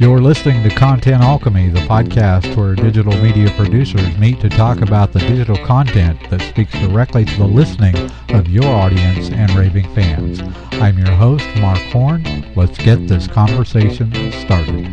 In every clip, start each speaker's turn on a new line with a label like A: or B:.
A: You're listening to Content Alchemy, the podcast where digital media producers meet to talk about the digital content that speaks directly to the listening of your audience and raving fans. I'm your host, Mark Horn. Let's get this conversation started.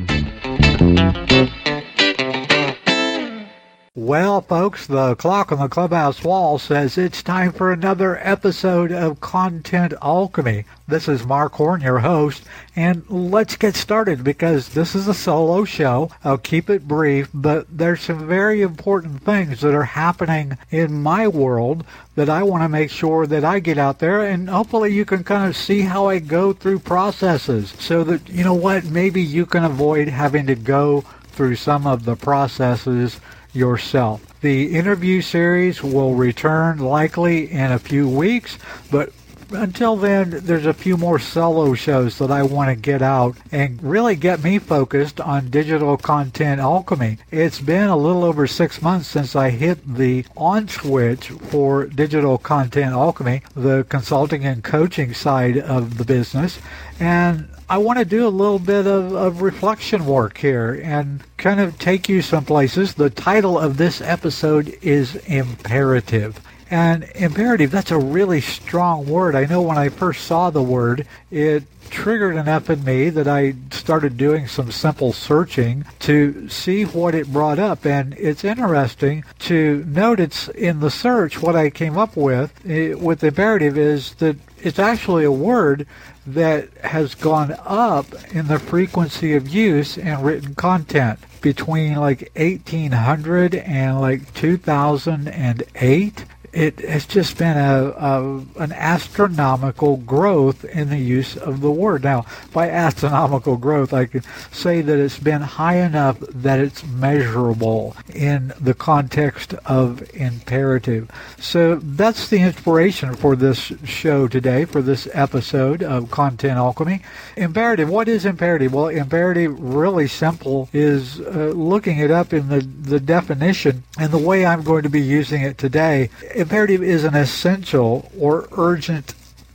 A: Well, folks, the clock on the clubhouse wall says it's time for another episode of Content Alchemy. This is Mark Horn, your host, and let's get started because this is a solo show. I'll keep it brief, but there's some very important things that are happening in my world that I want to make sure that I get out there and hopefully you can kind of see how I go through processes so that, you know what, maybe you can avoid having to go through some of the processes yourself. The interview series will return likely in a few weeks, but until then, there's a few more solo shows that I want to get out and really get me focused on digital content alchemy. It's been a little over six months since I hit the on switch for digital content alchemy, the consulting and coaching side of the business. And I want to do a little bit of, of reflection work here and kind of take you some places. The title of this episode is Imperative. And imperative, that's a really strong word. I know when I first saw the word, it triggered enough in me that I started doing some simple searching to see what it brought up. And it's interesting to note it's in the search what I came up with eh, with imperative is that it's actually a word that has gone up in the frequency of use in written content between like 1800 and like 2008 it has just been a, a, an astronomical growth in the use of the word. Now, by astronomical growth, I can say that it's been high enough that it's measurable in the context of imperative. So that's the inspiration for this show today, for this episode of Content Alchemy. Imperative. What is imperative? Well, imperative, really simple, is uh, looking it up in the, the definition and the way I'm going to be using it today imperative is an essential or urgent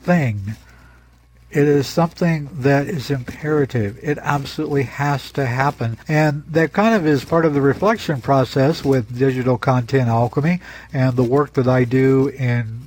A: thing. It is something that is imperative. It absolutely has to happen. And that kind of is part of the reflection process with digital content alchemy and the work that I do in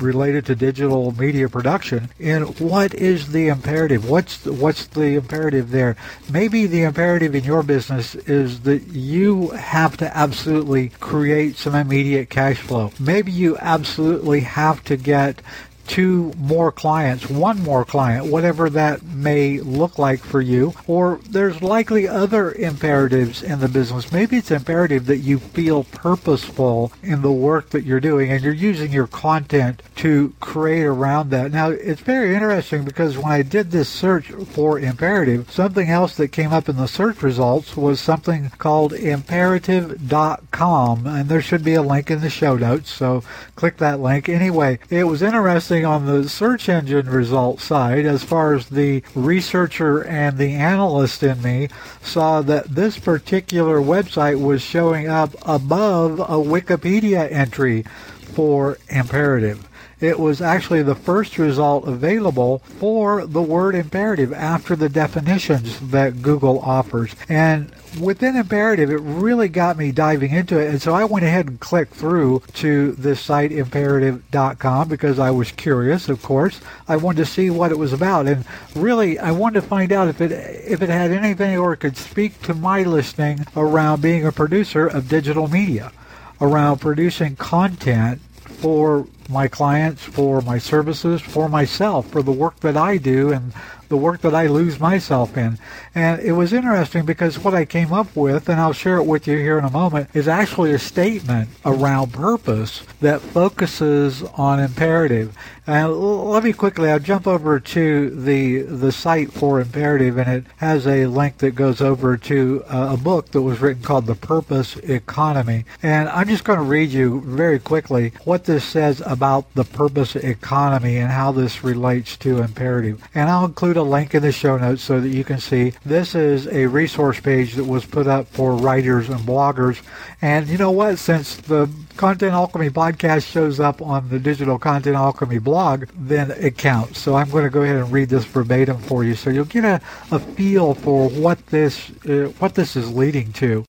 A: related to digital media production and what is the imperative? What's the, what's the imperative there? Maybe the imperative in your business is that you have to absolutely create some immediate cash flow. Maybe you absolutely have to get two more clients, one more client, whatever that may look like for you. Or there's likely other imperatives in the business. Maybe it's imperative that you feel purposeful in the work that you're doing and you're using your content to create around that. Now, it's very interesting because when I did this search for imperative, something else that came up in the search results was something called imperative.com. And there should be a link in the show notes, so click that link. Anyway, it was interesting on the search engine result side as far as the researcher and the analyst in me saw that this particular website was showing up above a Wikipedia entry for imperative. It was actually the first result available for the word imperative after the definitions that Google offers. And within imperative, it really got me diving into it. And so I went ahead and clicked through to this site, imperative.com, because I was curious, of course. I wanted to see what it was about. And really, I wanted to find out if it, if it had anything or could speak to my listening around being a producer of digital media, around producing content for my clients, for my services, for myself, for the work that I do and the work that I lose myself in. And it was interesting because what I came up with, and I'll share it with you here in a moment, is actually a statement around purpose that focuses on imperative. And let me quickly, I'll jump over to the, the site for imperative, and it has a link that goes over to uh, a book that was written called The Purpose Economy. And I'm just going to read you very quickly what this says about the purpose economy and how this relates to imperative. And I'll include a link in the show notes so that you can see this is a resource page that was put up for writers and bloggers. And you know what? Since the Content Alchemy podcast shows up on the Digital Content Alchemy blog, then it counts. So I'm going to go ahead and read this verbatim for you so you'll get a, a feel for what this uh, what this is leading to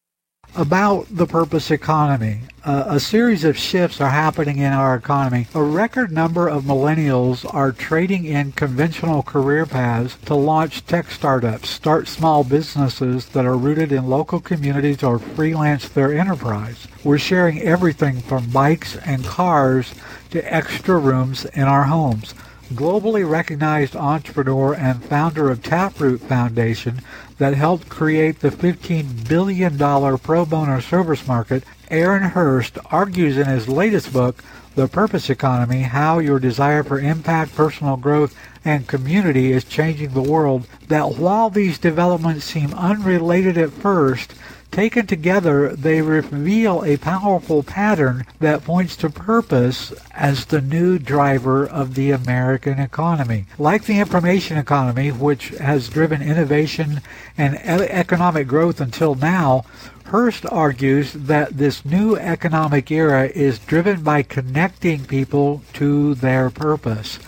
A: about the purpose economy. Uh, a series of shifts are happening in our economy. A record number of millennials are trading in conventional career paths to launch tech startups, start small businesses that are rooted in local communities, or freelance their enterprise. We're sharing everything from bikes and cars to extra rooms in our homes globally recognized entrepreneur and founder of Taproot Foundation that helped create the $15 billion pro bono service market, Aaron Hurst argues in his latest book, The Purpose Economy, how your desire for impact, personal growth, and community is changing the world, that while these developments seem unrelated at first, Taken together, they reveal a powerful pattern that points to purpose as the new driver of the American economy. Like the information economy, which has driven innovation and economic growth until now, Hurst argues that this new economic era is driven by connecting people to their purpose.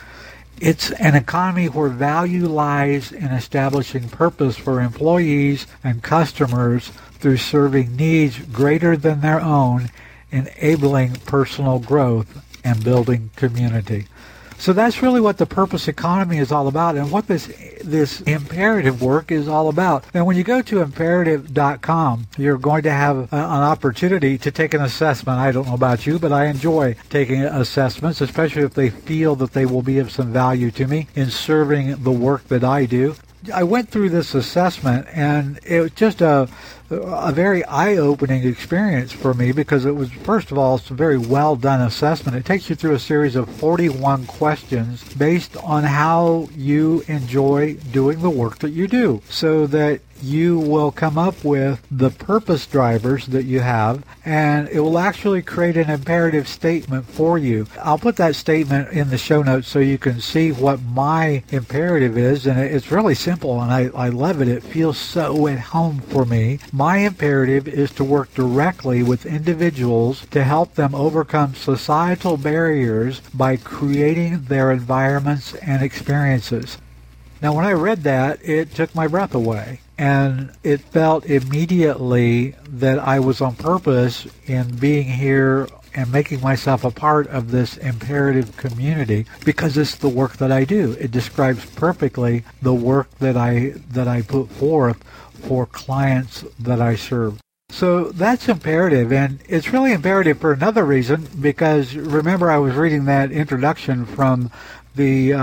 A: It's an economy where value lies in establishing purpose for employees and customers through serving needs greater than their own, enabling personal growth and building community. So that's really what the purpose economy is all about and what this this imperative work is all about. And when you go to imperative.com, you're going to have a, an opportunity to take an assessment. I don't know about you, but I enjoy taking assessments, especially if they feel that they will be of some value to me in serving the work that I do. I went through this assessment and it was just a a very eye-opening experience for me because it was first of all it's a very well done assessment. It takes you through a series of 41 questions based on how you enjoy doing the work that you do so that you will come up with the purpose drivers that you have and it will actually create an imperative statement for you. I'll put that statement in the show notes so you can see what my imperative is and it's really simple and I, I love it. It feels so at home for me. My imperative is to work directly with individuals to help them overcome societal barriers by creating their environments and experiences. Now, when I read that, it took my breath away. And it felt immediately that I was on purpose in being here and making myself a part of this imperative community because it's the work that I do. It describes perfectly the work that I that I put forth for clients that I serve. So that's imperative, and it's really imperative for another reason because remember I was reading that introduction from the uh,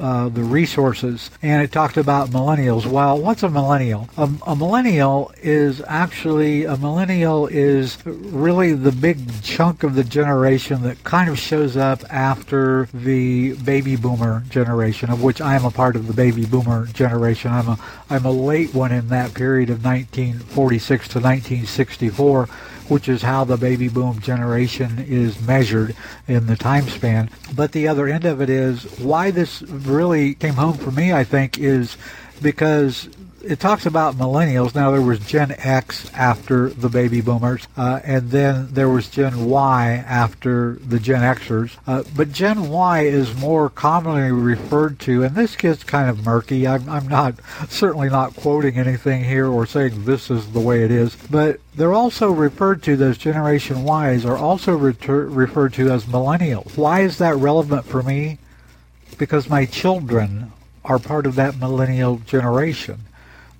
A: uh, the resources, and it talked about millennials. Well, what's a millennial? A, a, millennial is actually a millennial is really the big chunk of the generation that kind of shows up after the baby boomer generation, of which I am a part of the baby boomer generation. I'm a I'm a late one in that period of 1946 to 1964 which is how the baby boom generation is measured in the time span. But the other end of it is why this really came home for me, I think, is because it talks about millennials. Now there was Gen X after the baby boomers, uh, and then there was Gen Y after the Gen Xers. Uh, but Gen Y is more commonly referred to, and this gets kind of murky. I'm, I'm not certainly not quoting anything here or saying this is the way it is, but they're also referred to, those Generation Ys are also referred to as millennials. Why is that relevant for me? Because my children are part of that millennial generation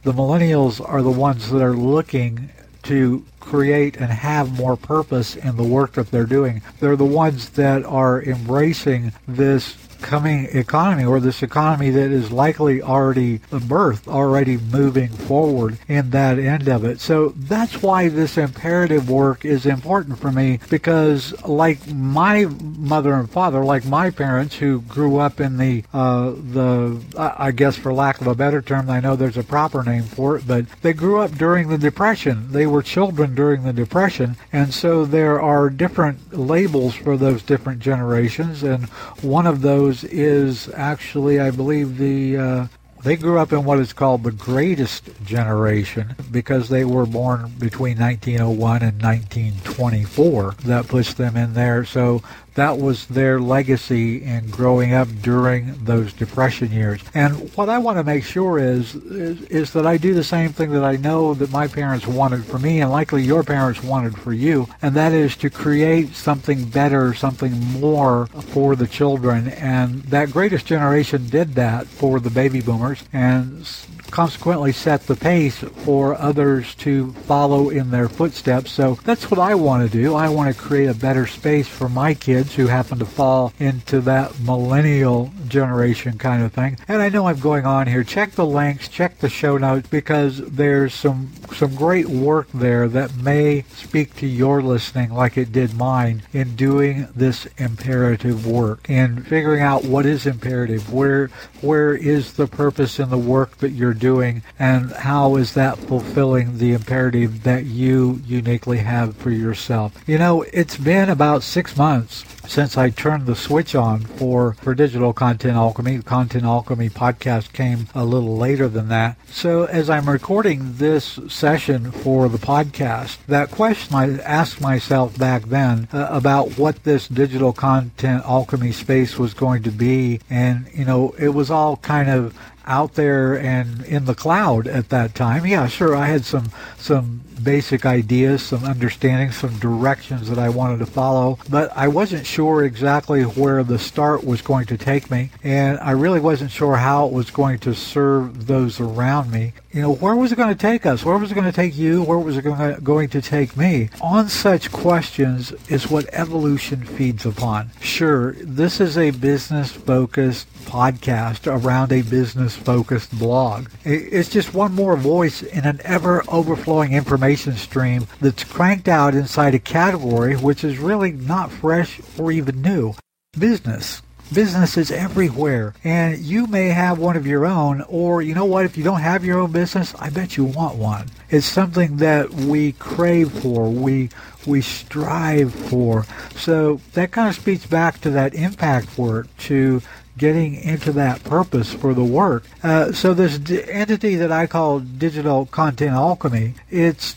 A: the millennials are the ones that are looking to create and have more purpose in the work that they're doing. They're the ones that are embracing this coming economy or this economy that is likely already a birth, already moving forward in that end of it. So that's why this imperative work is important for me because like my mother and father, like my parents who grew up in the, uh, the, I guess for lack of a better term, I know there's a proper name for it, but they grew up during the Depression. They were children during the Depression. And so there are different labels for those different generations. And one of those is actually, I believe, the uh, they grew up in what is called the greatest generation because they were born between 1901 and 1924. That puts them in there. So that was their legacy in growing up during those depression years. And what I want to make sure is, is, is that I do the same thing that I know that my parents wanted for me and likely your parents wanted for you, and that is to create something better, something more for the children. And that greatest generation did that for the baby boomers and consequently set the pace for others to follow in their footsteps. So that's what I want to do. I want to create a better space for my kids who happen to fall into that millennial generation kind of thing. And I know I'm going on here. Check the links, check the show notes because there's some some great work there that may speak to your listening like it did mine in doing this imperative work and figuring out what is imperative, where where is the purpose in the work that you're doing and how is that fulfilling the imperative that you uniquely have for yourself. You know, it's been about 6 months since I turned the switch on for, for digital content alchemy. The content alchemy podcast came a little later than that. So as I'm recording this session for the podcast, that question I asked myself back then uh, about what this digital content alchemy space was going to be. And, you know, it was all kind of out there and in the cloud at that time. Yeah, sure, I had some some basic ideas, some understanding, some directions that I wanted to follow, but I wasn't sure exactly where the start was going to take me, and I really wasn't sure how it was going to serve those around me. You know, where was it going to take us? Where was it going to take you? Where was it going to take me? On such questions is what evolution feeds upon. Sure, this is a business focused podcast around a business focused blog. It's just one more voice in an ever overflowing information information stream that's cranked out inside a category which is really not fresh or even new. Business. Business is everywhere, and you may have one of your own, or you know what, if you don't have your own business, I bet you want one. It's something that we crave for, we we strive for. So that kind of speaks back to that impact work, to getting into that purpose for the work. Uh, so this d- entity that I call digital content alchemy, it's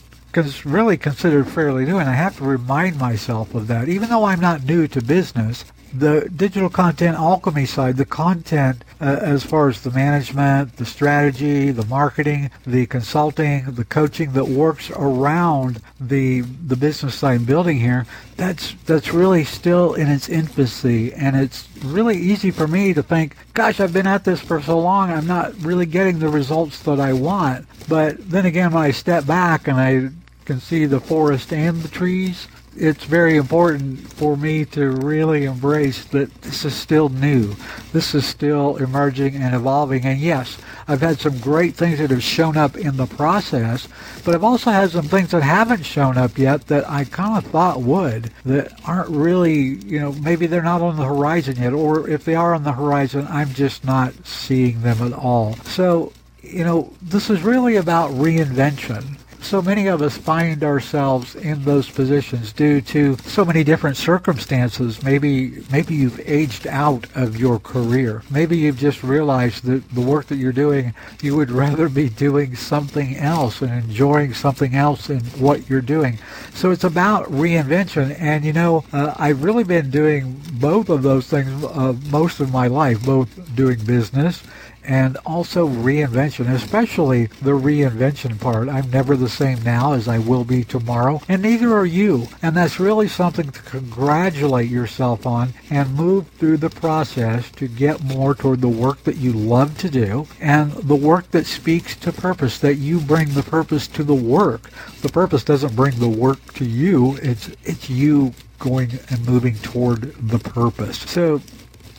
A: really considered fairly new, and I have to remind myself of that. Even though I'm not new to business, the digital content alchemy side, the content uh, as far as the management, the strategy, the marketing, the consulting, the coaching that works around the the business side building here, that's that's really still in its infancy, and it's really easy for me to think, gosh, I've been at this for so long, I'm not really getting the results that I want. But then again, when I step back and I can see the forest and the trees, it's very important for me to really embrace that this is still new. This is still emerging and evolving. And yes, I've had some great things that have shown up in the process, but I've also had some things that haven't shown up yet that I kind of thought would, that aren't really, you know, maybe they're not on the horizon yet, or if they are on the horizon, I'm just not seeing them at all. So, you know, this is really about reinvention so many of us find ourselves in those positions due to so many different circumstances. Maybe maybe you've aged out of your career. Maybe you've just realized that the work that you're doing, you would rather be doing something else and enjoying something else in what you're doing. So it's about reinvention. And you know, uh, I've really been doing both of those things uh, most of my life, both doing business and also reinvention, especially the reinvention part. I'm never the same now as I will be tomorrow, and neither are you. And that's really something to congratulate yourself on and move through the process to get more toward the work that you love to do and the work that speaks to purpose, that you bring the purpose to the work. The purpose doesn't bring the work to you, it's, it's you going and moving toward the purpose. So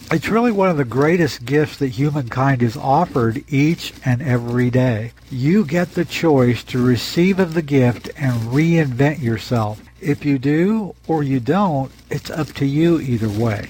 A: It's really one of the greatest gifts that humankind is offered each and every day. You get the choice to receive of the gift and reinvent yourself. If you do or you don't, it's up to you either way.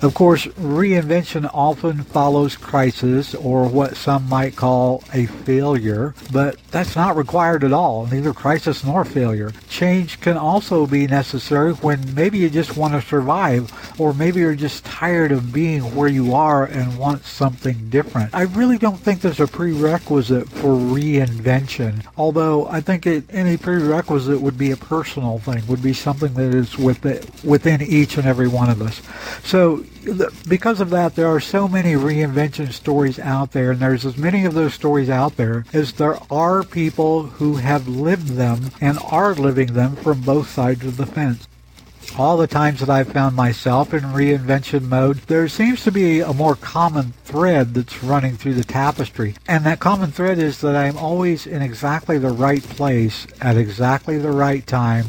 A: Of course, reinvention often follows crisis or what some might call a failure, but that's not required at all, neither crisis nor failure. Change can also be necessary when maybe you just want to survive or maybe you're just tired of being where you are and want something different. I really don't think there's a prerequisite for reinvention, although I think it, any prerequisite would be a personal thing, would be something that is within each and every one of us. So because of that, there are so many reinvention stories out there, and there's as many of those stories out there as there are people who have lived them and are living them from both sides of the fence. All the times that I've found myself in reinvention mode, there seems to be a more common thread that's running through the tapestry. And that common thread is that I'm always in exactly the right place at exactly the right time,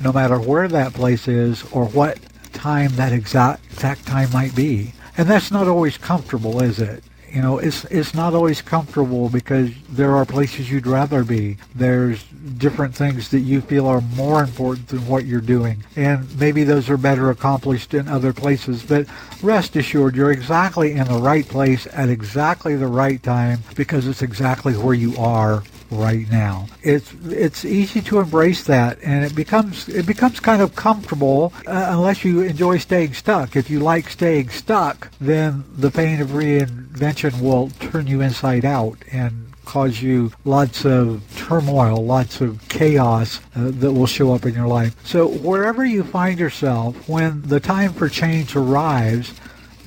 A: no matter where that place is or what time that exact exact time might be. And that's not always comfortable, is it? You know, it's it's not always comfortable because there are places you'd rather be. There's different things that you feel are more important than what you're doing. And maybe those are better accomplished in other places. But rest assured, you're exactly in the right place at exactly the right time because it's exactly where you are right now. It's it's easy to embrace that, and it becomes it becomes kind of comfortable uh, unless you enjoy staying stuck. If you like staying stuck, then the pain of reinvention will turn you inside out and cause you lots of turmoil, lots of chaos uh, that will show up in your life. So wherever you find yourself, when the time for change arrives,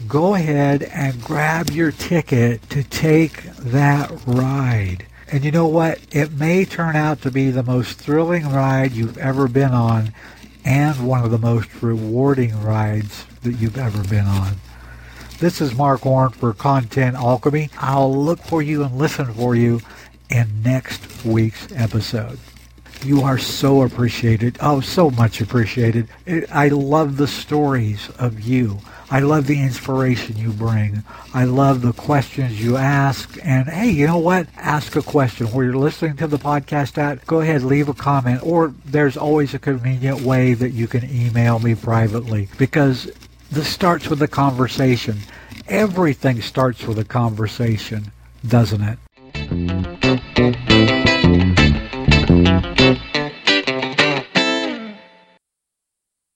A: go ahead and grab your ticket to take that ride. And you know what? It may turn out to be the most thrilling ride you've ever been on and one of the most rewarding rides that you've ever been on. This is Mark Horn for Content Alchemy. I'll look for you and listen for you in next week's episode. You are so appreciated. Oh, so much appreciated. I love the stories of you. I love the inspiration you bring. I love the questions you ask. And hey, you know what? Ask a question. Where you're listening to the podcast at, go ahead, leave a comment. Or there's always a convenient way that you can email me privately because this starts with a conversation. Everything starts with a conversation, doesn't it?